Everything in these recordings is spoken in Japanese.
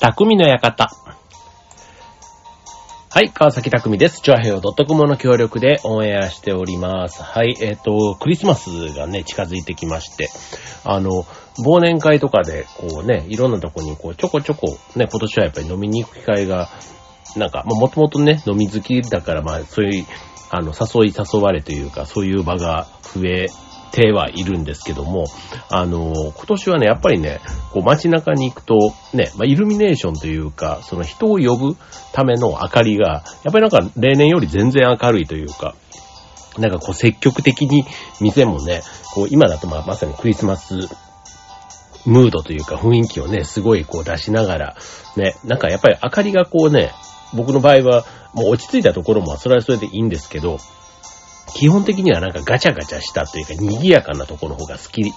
匠の館。はい、川崎匠です。チョアヘオ .com の協力でオンエアしております。はい、えっ、と、クリスマスがね、近づいてきまして、あの、忘年会とかで、こうね、いろんなとこにこう、ちょこちょこ、ね、今年はやっぱり飲みに行く機会が、なんか、まあ、もともとね、飲み好きだから、まあ、そういう、あの、誘い誘われというか、そういう場が増えてはいるんですけども、あの、今年はね、やっぱりね、こう街中に行くと、ね、まあ、イルミネーションというか、その人を呼ぶための明かりが、やっぱりなんか例年より全然明るいというか、なんかこう積極的に店もね、こう今だとまあまさにクリスマスムードというか雰囲気をね、すごいこう出しながら、ね、なんかやっぱり明かりがこうね、僕の場合はもう落ち着いたところもそれはそれでいいんですけど、基本的にはなんかガチャガチャしたというか賑やかなところの方が好き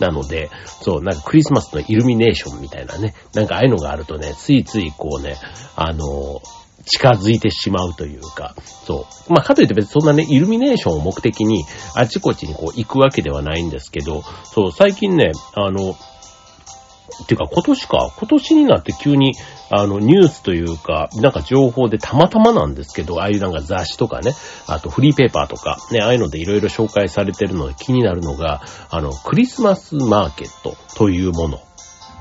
なので、そう、なんかクリスマスのイルミネーションみたいなね、なんかああいうのがあるとね、ついついこうね、あの、近づいてしまうというか、そう。まあ、かといって別にそんなね、イルミネーションを目的にあちこちにこう行くわけではないんですけど、そう、最近ね、あの、ていうか今年か、今年になって急に、あの、ニュースというか、なんか情報でたまたまなんですけど、ああいうなんか雑誌とかね、あとフリーペーパーとか、ね、ああいうのでいろいろ紹介されてるので気になるのが、あの、クリスマスマーケットというもの。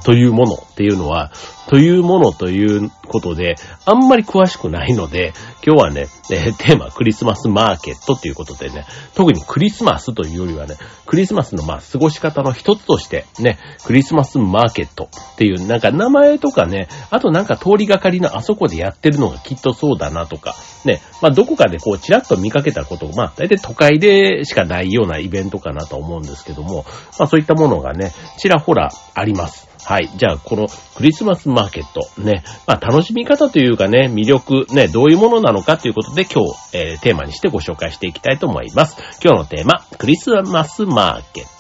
というものっていうのは、というものということで、あんまり詳しくないので、今日はね、えーテーマクリスマスマーケットということでね、特にクリスマスというよりはね、クリスマスのまあ過ごし方の一つとして、ね、クリスマスマーケットっていうなんか名前とかね、あとなんか通りがかりのあそこでやってるのがきっとそうだなとか、ね、まあどこかでこうちらっと見かけたことを、まあ大体都会でしかないようなイベントかなと思うんですけども、まあそういったものがね、ちらほらあります。はい。じゃあ、このクリスマスマーケット、ね。まあ、楽しみ方というかね、魅力、ね、どういうものなのかということで、今日、えーテーマにしてご紹介していきたいと思います。今日のテーマ、クリスマスマーケット。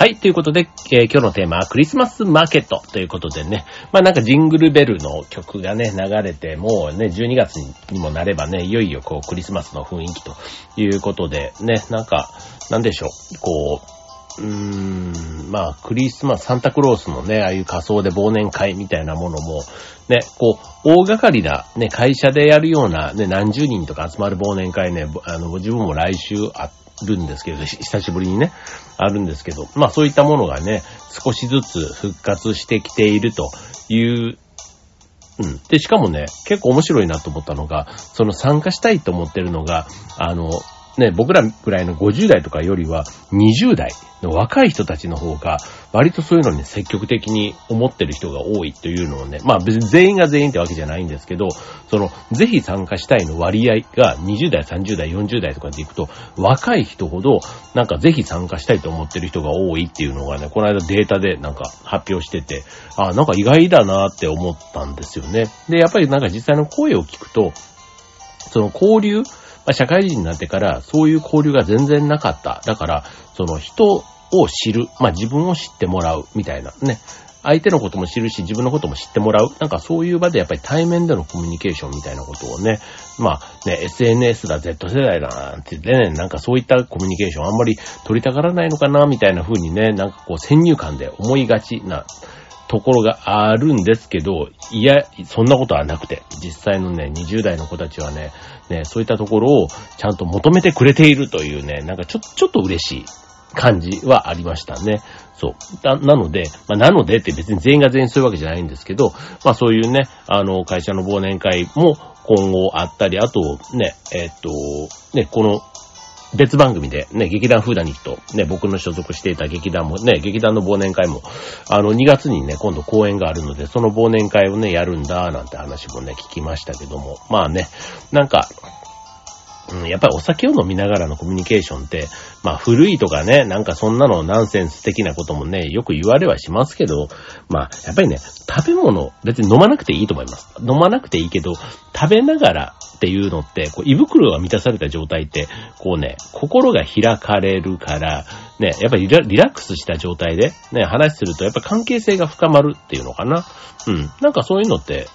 はい。ということで、えー今日のテーマはクリスマスマーケットということでね。まあなんかジングルベルの曲がね、流れて、もうね、12月にもなればね、いよいよこうクリスマスの雰囲気ということで、ね、なんか、なんでしょう、こう、うーん、まあ、クリスマス、サンタクロースのね、ああいう仮装で忘年会みたいなものも、ね、こう、大掛かりな、ね、会社でやるような、ね、何十人とか集まる忘年会ね、あの、自分も来週あっるんですけど、久しぶりにね、あるんですけど、まあそういったものがね、少しずつ復活してきているといううん。で、しかもね、結構面白いなと思ったのが、その参加したいと思ってるのが、あの、ね、僕らぐらいの50代とかよりは、20代の若い人たちの方が、割とそういうのに積極的に思ってる人が多いというのをね、まあ別に全員が全員ってわけじゃないんですけど、その、ぜひ参加したいの割合が20代、30代、40代とかでいくと、若い人ほど、なんかぜひ参加したいと思ってる人が多いっていうのがね、この間データでなんか発表してて、あ、なんか意外だなって思ったんですよね。で、やっぱりなんか実際の声を聞くと、その交流、まあ、社会人になってからそういう交流が全然なかった。だから、その人を知る、まあ、自分を知ってもらうみたいなね。相手のことも知るし、自分のことも知ってもらう。なんかそういう場でやっぱり対面でのコミュニケーションみたいなことをね、まあね、SNS だ、Z 世代だなんて言ってね、なんかそういったコミュニケーションあんまり取りたがらないのかな、みたいな風にね、なんかこう先入観で思いがちなところがあるんですけど、いや、そんなことはなくて、実際のね、20代の子たちはね、ね、そういったところをちゃんと求めてくれているというね、なんかちょ、ちょっと嬉しい感じはありましたね。そう。な、なので、まあ、なのでって別に全員が全員そういうわけじゃないんですけど、まあそういうね、あの、会社の忘年会も今後あったり、あとね、えっと、ね、この、別番組でね、劇団フーダニット、ね、僕の所属していた劇団もね、劇団の忘年会も、あの、2月にね、今度公演があるので、その忘年会をね、やるんだ、なんて話もね、聞きましたけども、まあね、なんか、うん、やっぱりお酒を飲みながらのコミュニケーションって、まあ古いとかね、なんかそんなのナンセンス的なこともね、よく言われはしますけど、まあやっぱりね、食べ物、別に飲まなくていいと思います。飲まなくていいけど、食べながらっていうのって、こう胃袋が満たされた状態って、こうね、心が開かれるから、ね、やっぱりリラックスした状態で、ね、話すると、やっぱ関係性が深まるっていうのかな。うん。なんかそういうのって、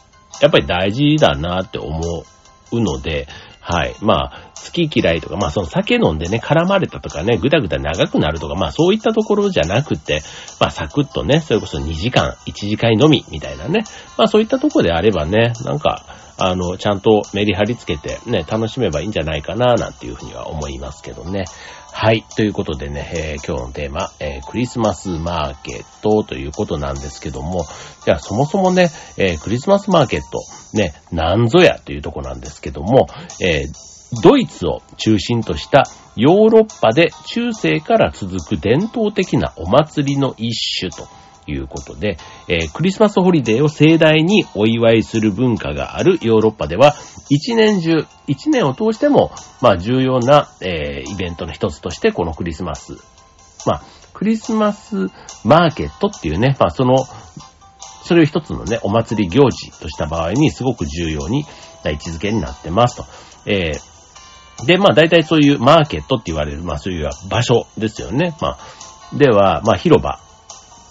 やっぱり大事だなって思うので、はい。まあ、好き嫌いとか、まあその酒飲んでね、絡まれたとかね、ぐだぐだ長くなるとか、まあそういったところじゃなくて、まあサクッとね、それこそ2時間、1時間のみ、みたいなね。まあそういったところであればね、なんか、あの、ちゃんとメリハリつけてね、楽しめばいいんじゃないかな、なんていうふうには思いますけどね。はい。ということでね、えー、今日のテーマ、えー、クリスマスマーケットということなんですけども、じゃあそもそもね、えー、クリスマスマーケット、ね、なんぞやというとこなんですけども、えドイツを中心としたヨーロッパで中世から続く伝統的なお祭りの一種ということで、えー、クリスマスホリデーを盛大にお祝いする文化があるヨーロッパでは、一年中、一年を通しても、まあ重要な、えー、イベントの一つとして、このクリスマス。まあ、クリスマスマーケットっていうね、まあその、それを一つのね、お祭り行事とした場合にすごく重要に位置づけになってますと。えー、で、まあ大体そういうマーケットって言われる、まあそういう場所ですよね。まあ、では、まあ広場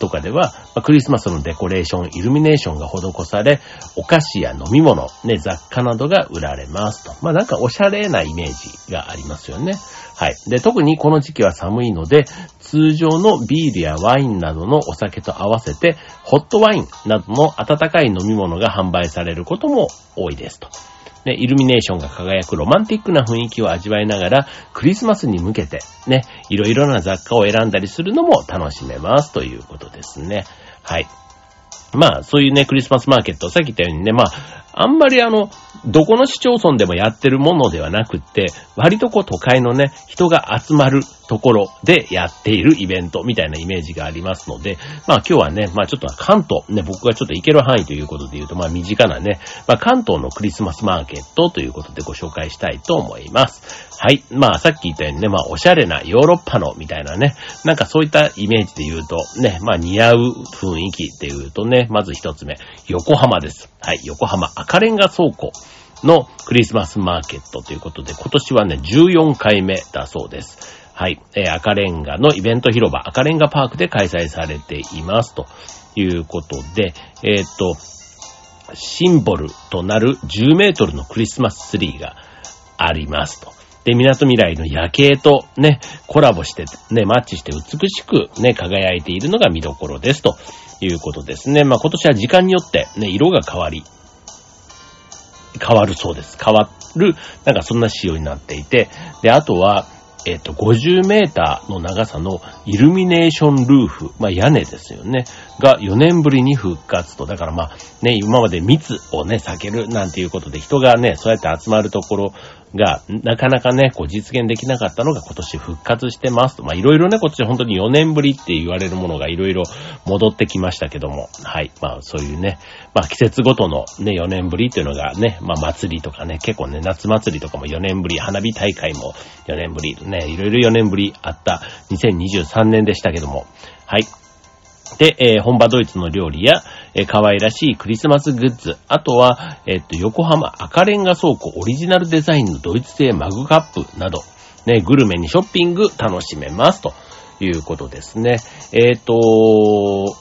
とかでは、クリスマスのデコレーション、イルミネーションが施され、お菓子や飲み物、ね、雑貨などが売られますと。まあなんかおしゃれなイメージがありますよね。はい。で、特にこの時期は寒いので、通常のビールやワインなどのお酒と合わせて、ホットワインなどの温かい飲み物が販売されることも多いですと。ね、イルミネーションが輝くロマンティックな雰囲気を味わいながら、クリスマスに向けて、ね、いろいろな雑貨を選んだりするのも楽しめますということですね。はい。まあ、そういうね、クリスマスマーケット、さっき言ったようにね、まあ、あんまりあの、どこの市町村でもやってるものではなくって、割とこう都会のね、人が集まるところでやっているイベントみたいなイメージがありますので、まあ今日はね、まあちょっと関東、ね、僕がちょっと行ける範囲ということで言うと、まあ身近なね、まあ関東のクリスマスマーケットということでご紹介したいと思います。はい。まあさっき言ったようにね、まあおしゃれなヨーロッパのみたいなね、なんかそういったイメージで言うと、ね、まあ似合う雰囲気っていうとね、まず一つ目、横浜です。はい。横浜赤レンガ倉庫。のクリスマスマーケットということで、今年はね、14回目だそうです。はい。えー、赤レンガのイベント広場、赤レンガパークで開催されています。ということで、えー、っと、シンボルとなる10メートルのクリスマスツリーがありますと。で、港未来の夜景とね、コラボしてね、マッチして美しくね、輝いているのが見どころですということですね。まあ今年は時間によってね、色が変わり、変わるそうです。変わる、なんかそんな仕様になっていて、で、あとは、えっと、50メーターの長さのイルミネーションルーフ、まあ屋根ですよね、が4年ぶりに復活と。だからまあね、今まで密をね、避けるなんていうことで人がね、そうやって集まるところが、なかなかね、こう実現できなかったのが今年復活してますと。まあいろいろね、今年本当に4年ぶりって言われるものがいろいろ戻ってきましたけども、はい。まあそういうね、まあ季節ごとのね、4年ぶりっていうのがね、まあ祭りとかね、結構ね、夏祭りとかも4年ぶり、花火大会も4年ぶり、ね、いろいろ4年ぶりあった2023年でしたけども、はい。で、えー、本場ドイツの料理や、えー、可愛らしいクリスマスグッズ、あとは、えー、っと、横浜赤レンガ倉庫オリジナルデザインのドイツ製マグカップなど、ね、グルメにショッピング楽しめますということですね。えっと、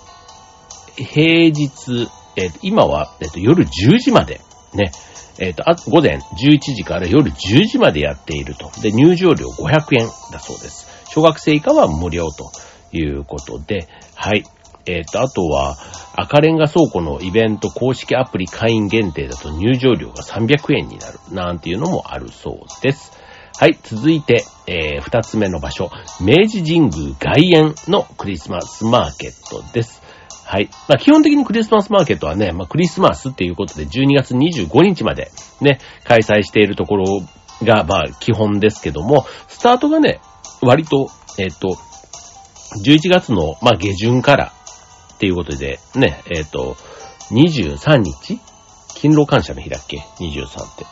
平日、えっと、今は、えっと、夜10時まで、ね、えっ、と、あ、午前11時から夜10時までやっていると。で、入場料500円だそうです。小学生以下は無料ということで、はい。えっ、ー、と、あとは、赤レンガ倉庫のイベント公式アプリ会員限定だと入場料が300円になる、なんていうのもあるそうです。はい、続いて、えー、二つ目の場所、明治神宮外苑のクリスマスマーケットです。はい。まあ、基本的にクリスマスマーケットはね、まあ、クリスマスっていうことで12月25日までね、開催しているところが、まあ、基本ですけども、スタートがね、割と、えっ、と、11月の、まあ、下旬からっていうことで、ね、えっ、ー、と、23日？勤労感謝の日だっけ ?23 って。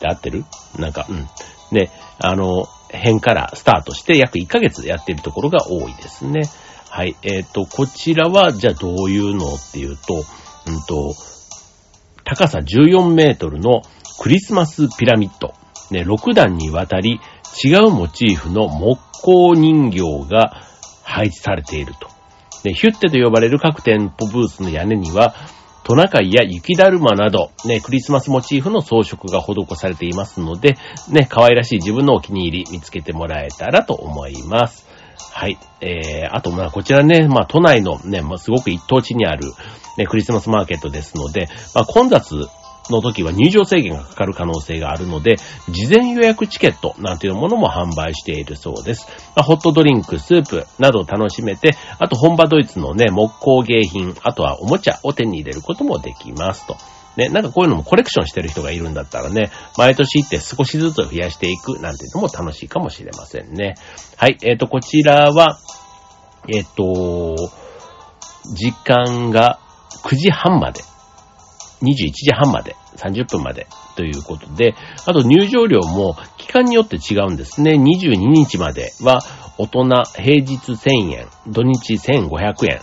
で合ってる？なんか、うん。ね、あの、辺からスタートして約1ヶ月やってるところが多いですね。はい。えっ、ー、と、こちらは、じゃあどういうのっていうと、うんと、高さ14メートルのクリスマスピラミッド。ね、6段にわたり違うモチーフの木工人形が配置されていると。ね、ヒュッテと呼ばれる各店舗ブースの屋根には、トナカイや雪だるまなど、ね、クリスマスモチーフの装飾が施されていますので、ね、可愛らしい自分のお気に入り見つけてもらえたらと思います。はい。えー、あと、まあ、こちらね、まあ、都内のね、まあ、すごく一等地にある、ね、クリスマスマーケットですので、まあ、混雑の時は入場制限がかかる可能性があるので、事前予約チケットなんていうものも販売しているそうです。まあ、ホットドリンク、スープなどを楽しめて、あと本場ドイツのね、木工芸品、あとはおもちゃを手に入れることもできますと。ね、なんかこういうのもコレクションしてる人がいるんだったらね、毎年行って少しずつ増やしていくなんていうのも楽しいかもしれませんね。はい、えっ、ー、と、こちらは、えっ、ー、と、時間が9時半まで21時半まで、30分までということで、あと入場料も期間によって違うんですね。22日までは大人平日1000円、土日1500円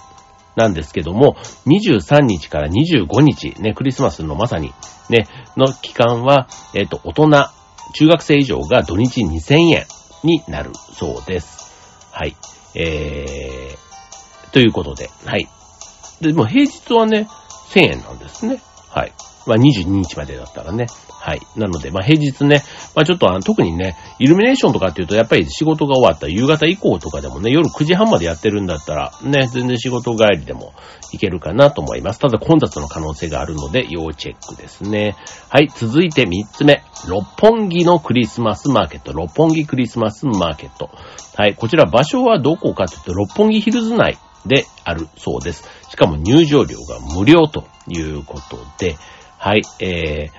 なんですけども、23日から25日、ね、クリスマスのまさに、ね、の期間は、えっ、ー、と、大人、中学生以上が土日2000円になるそうです。はい。えー、ということで、はい。で、も平日はね、1000円なんですね。はい。まあ、22日までだったらね。はい。なので、まあ、平日ね、まあ、ちょっとあの、特にね、イルミネーションとかっていうと、やっぱり仕事が終わった夕方以降とかでもね、夜9時半までやってるんだったら、ね、全然仕事帰りでも行けるかなと思います。ただ混雑の可能性があるので、要チェックですね。はい。続いて3つ目。六本木のクリスマスマーケット。六本木クリスマスマーケット。はい。こちら場所はどこかというと、六本木ヒルズ内であるそうです。しかも入場料が無料ということで、はい、え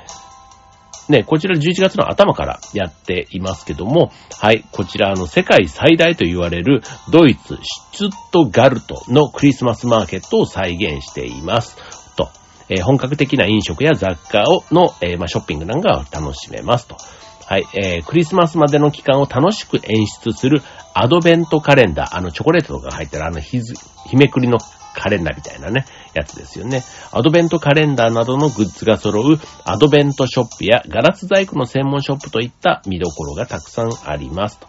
ー、ね、こちら11月の頭からやっていますけども、はい、こちらの世界最大と言われるドイツシュツットガルトのクリスマスマーケットを再現しています。えー、本格的な飲食や雑貨をの、えー、まあ、ショッピングなんかを楽しめますと。はい、えー、クリスマスまでの期間を楽しく演出するアドベントカレンダー、あのチョコレートとかが入ってるあのひず、日めくりのカレンダーみたいなね、やつですよね。アドベントカレンダーなどのグッズが揃うアドベントショップやガラス細工の専門ショップといった見どころがたくさんありますと。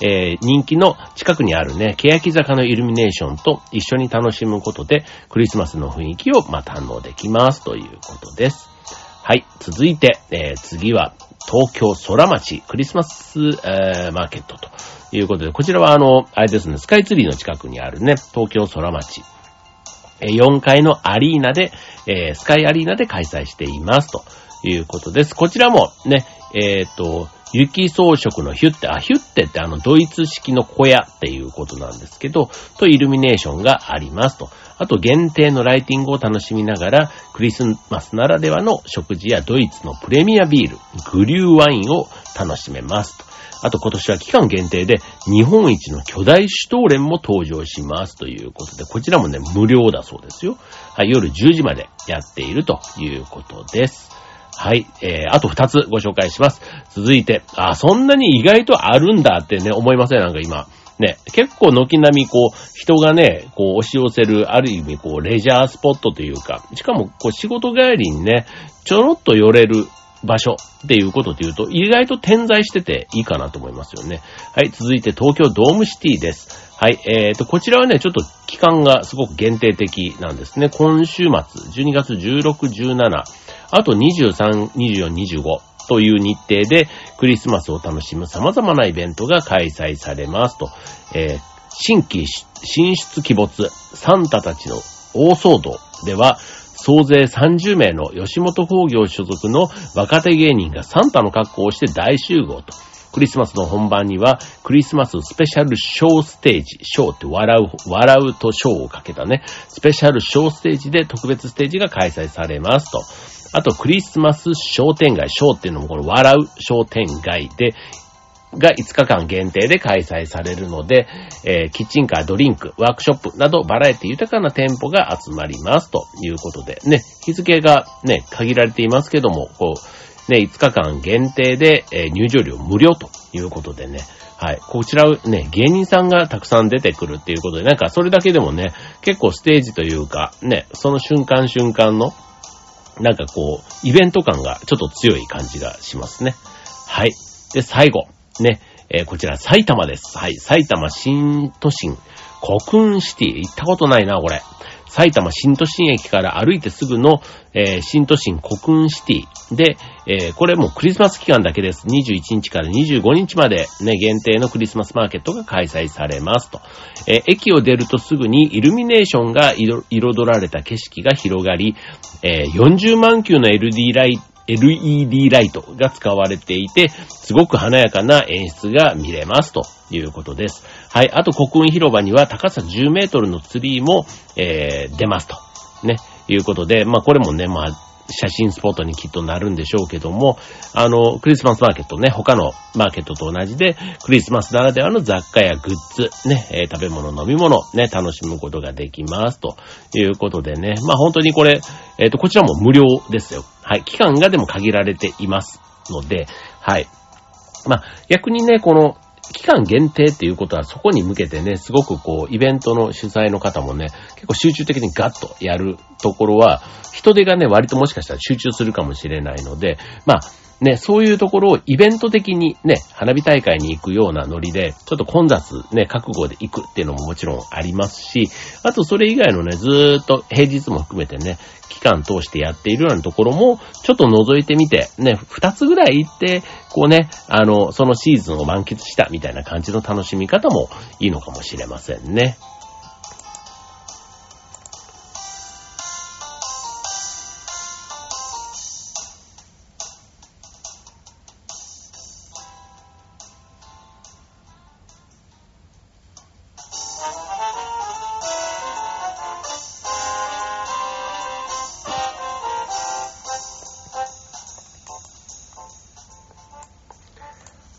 えー、人気の近くにあるね、欅坂のイルミネーションと一緒に楽しむことで、クリスマスの雰囲気を、ま、堪能できますということです。はい。続いて、えー、次は、東京空町クリスマス、えー、マーケットということで、こちらはあの、あれですね、スカイツリーの近くにあるね、東京空町。4階のアリーナで、えー、スカイアリーナで開催していますということです。こちらもね、えっ、ー、と、雪装飾のヒュッテ、あ、ヒュッテってあのドイツ式の小屋っていうことなんですけど、とイルミネーションがありますと。あと限定のライティングを楽しみながら、クリスマスならではの食事やドイツのプレミアビール、グリューワインを楽しめますと。あと今年は期間限定で日本一の巨大シュトーレンも登場しますということで、こちらもね、無料だそうですよ。はい、夜10時までやっているということです。はい。えー、あと2つご紹介します。続いて、あ、そんなに意外とあるんだってね、思いません？なんか今。ね、結構軒並みこう、人がね、こう押し寄せる、ある意味こう、レジャースポットというか、しかもこう仕事帰りにね、ちょろっと寄れる場所っていうことで言うと、意外と点在してていいかなと思いますよね。はい、続いて東京ドームシティです。はい、えーと、こちらはね、ちょっと期間がすごく限定的なんですね。今週末、12月16、17、あと23、24、25という日程でクリスマスを楽しむ様々なイベントが開催されますと。えー、新規進出鬼没、サンタたちの大騒動では、総勢30名の吉本工業所属の若手芸人がサンタの格好をして大集合と。クリスマスの本番には、クリスマススペシャルショーステージ、ショーって笑う、笑うとショーをかけたね、スペシャルショーステージで特別ステージが開催されますと。あと、クリスマス商店街、ショーっていうのもこの笑う商店街で、が5日間限定で開催されるので、えー、キッチンカー、ドリンク、ワークショップなどバラエティ豊かな店舗が集まりますということで、ね、日付がね、限られていますけども、こう、ね、5日間限定で、えー、入場料無料ということでね、はい。こちらをね、芸人さんがたくさん出てくるっていうことで、なんかそれだけでもね、結構ステージというか、ね、その瞬間瞬間の、なんかこう、イベント感がちょっと強い感じがしますね。はい。で、最後。ね、えー、こちら埼玉です。はい。埼玉新都心、国運シティ。行ったことないな、これ。埼玉新都心駅から歩いてすぐの、えー、新都心国運シティで、えー、これもクリスマス期間だけです。21日から25日までね、限定のクリスマスマーケットが開催されますと。えー、駅を出るとすぐにイルミネーションが彩られた景色が広がり、え、40万球の LD ライト LED ライトが使われていて、すごく華やかな演出が見れますということです。はい。あと、国運広場には高さ10メートルのツリーも、えー、出ますと。ね。いうことで、まあ、これもね、まあ、写真スポットにきっとなるんでしょうけども、あの、クリスマスマーケットね、他のマーケットと同じで、クリスマスならではの雑貨やグッズ、ね、え、食べ物、飲み物、ね、楽しむことができます。ということでね、まあ本当にこれ、えっ、ー、と、こちらも無料ですよ。はい、期間がでも限られていますので、はい。まあ、逆にね、この、期間限定っていうことはそこに向けてね、すごくこう、イベントの主催の方もね、結構集中的にガッとやるところは、人手がね、割ともしかしたら集中するかもしれないので、まあ、ね、そういうところをイベント的にね、花火大会に行くようなノリで、ちょっと混雑ね、覚悟で行くっていうのももちろんありますし、あとそれ以外のね、ずーっと平日も含めてね、期間通してやっているようなところも、ちょっと覗いてみて、ね、二つぐらい行って、こうね、あの、そのシーズンを満喫したみたいな感じの楽しみ方もいいのかもしれませんね。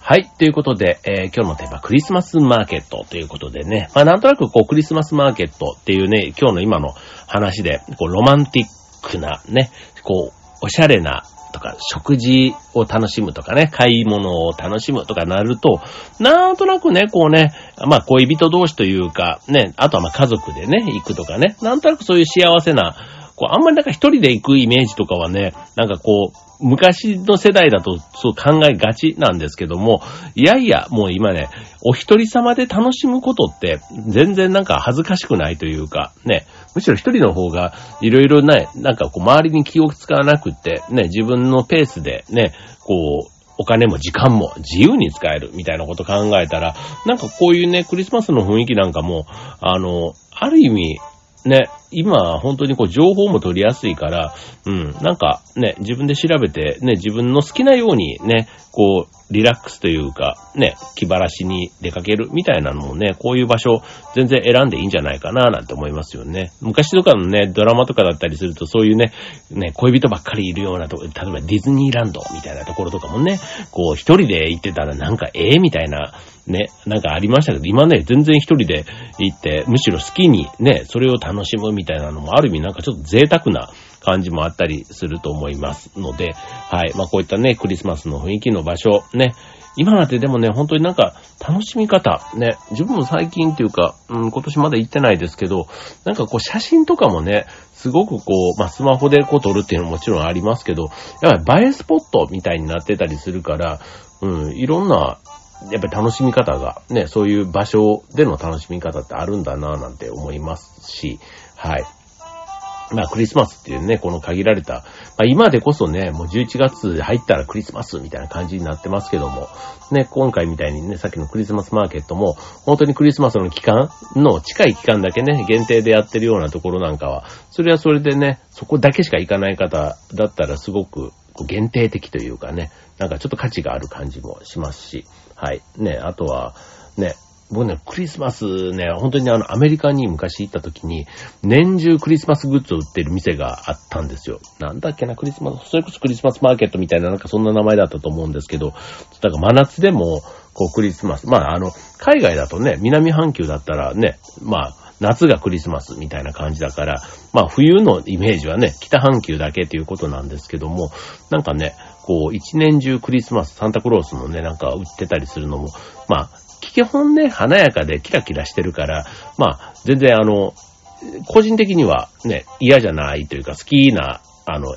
はい。ということで、えー、今日のテーマ、クリスマスマーケットということでね。まあ、なんとなくこう、クリスマスマーケットっていうね、今日の今の話で、こう、ロマンティックなね、こう、おしゃれなとか、食事を楽しむとかね、買い物を楽しむとかなると、なんとなくね、こうね、まあ恋人同士というか、ね、あとはまあ家族でね、行くとかね、なんとなくそういう幸せな、こう、あんまりなんか一人で行くイメージとかはね、なんかこう、昔の世代だとそう考えがちなんですけども、いやいや、もう今ね、お一人様で楽しむことって全然なんか恥ずかしくないというか、ね、むしろ一人の方がいろいろね、なんかこう周りに気を使わなくって、ね、自分のペースでね、こう、お金も時間も自由に使えるみたいなこと考えたら、なんかこういうね、クリスマスの雰囲気なんかも、あの、ある意味、ね、今、本当にこう、情報も取りやすいから、うん、なんかね、自分で調べて、ね、自分の好きなようにね、こう、リラックスというか、ね、気晴らしに出かけるみたいなのもね、こういう場所全然選んでいいんじゃないかななんて思いますよね。昔とかのね、ドラマとかだったりするとそういうね、ね、恋人ばっかりいるようなとこ、例えばディズニーランドみたいなところとかもね、こう一人で行ってたらなんかええみたいな、ね、なんかありましたけど、今ね、全然一人で行って、むしろ好きにね、それを楽しむみたいなのもある意味なんかちょっと贅沢な感じもあったりすると思いますので、はい。まあこういったね、クリスマスの雰囲気の場所、ね、今なんてでもね、本当になんか楽しみ方、ね、自分も最近っていうか、うん、今年まだ行ってないですけど、なんかこう写真とかもね、すごくこう、まあ、スマホでこう撮るっていうのももちろんありますけど、やっぱり映えスポットみたいになってたりするから、うん、いろんな、やっぱり楽しみ方が、ね、そういう場所での楽しみ方ってあるんだなぁなんて思いますし、はい。まあクリスマスっていうね、この限られた、まあ今でこそね、もう11月入ったらクリスマスみたいな感じになってますけども、ね、今回みたいにね、さっきのクリスマスマーケットも、本当にクリスマスの期間の近い期間だけね、限定でやってるようなところなんかは、それはそれでね、そこだけしか行かない方だったらすごく限定的というかね、なんかちょっと価値がある感じもしますし、はい。ね、あとは、ね、僕ね、クリスマスね、本当にあの、アメリカに昔行った時に、年中クリスマスグッズを売ってる店があったんですよ。なんだっけな、クリスマス、それこそクリスマスマーケットみたいな、なんかそんな名前だったと思うんですけど、だから真夏でも、こうクリスマス、まああの、海外だとね、南半球だったらね、まあ、夏がクリスマスみたいな感じだから、まあ冬のイメージはね、北半球だけっていうことなんですけども、なんかね、こう、一年中クリスマス、サンタクロースもね、なんか売ってたりするのも、まあ、基本ね、華やかでキラキラしてるから、まあ、全然あの、個人的にはね、嫌じゃないというか、好きな、あの、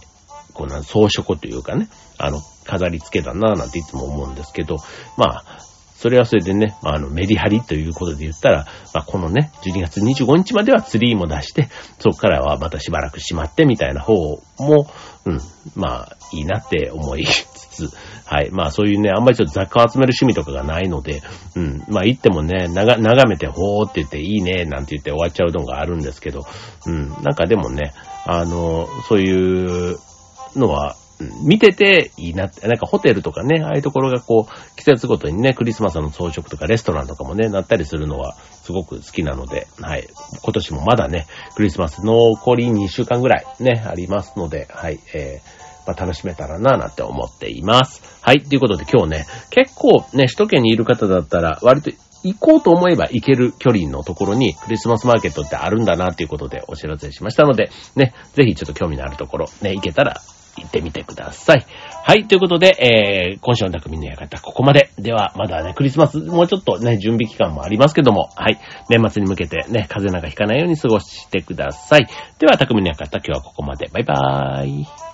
この装飾というかね、あの、飾り付けだなぁなんていつも思うんですけど、まあ、それはそれでね、まあ、あの、メリハリということで言ったら、まあ、このね、12月25日まではツリーも出して、そこからはまたしばらくしまってみたいな方も、うん、まあ、いいなって思いつつ、はい。まあそういうね、あんまりちょっと雑貨を集める趣味とかがないので、うん。まあ行ってもね、なが眺めてほーって言っていいね、なんて言って終わっちゃうのがあるんですけど、うん。なんかでもね、あの、そういうのは、見てていいなって、なんかホテルとかね、ああいうところがこう、季節ごとにね、クリスマスの装飾とかレストランとかもね、なったりするのはすごく好きなので、はい。今年もまだね、クリスマス残り2週間ぐらいね、ありますので、はい。えー、まあ、楽しめたらなぁ、なんて思っています。はい。ということで今日ね、結構ね、首都圏にいる方だったら、割と行こうと思えば行ける距離のところにクリスマスマーケットってあるんだなっていうことでお知らせしましたので、ね、ぜひちょっと興味のあるところ、ね、行けたら行ってみてください。はい、ということで、えー、今週の匠の館、ここまで。では、まだね、クリスマス、もうちょっとね、準備期間もありますけども、はい、年末に向けてね、風邪なんか引かないように過ごしてください。では、匠の館、今日はここまで。バイバーイ。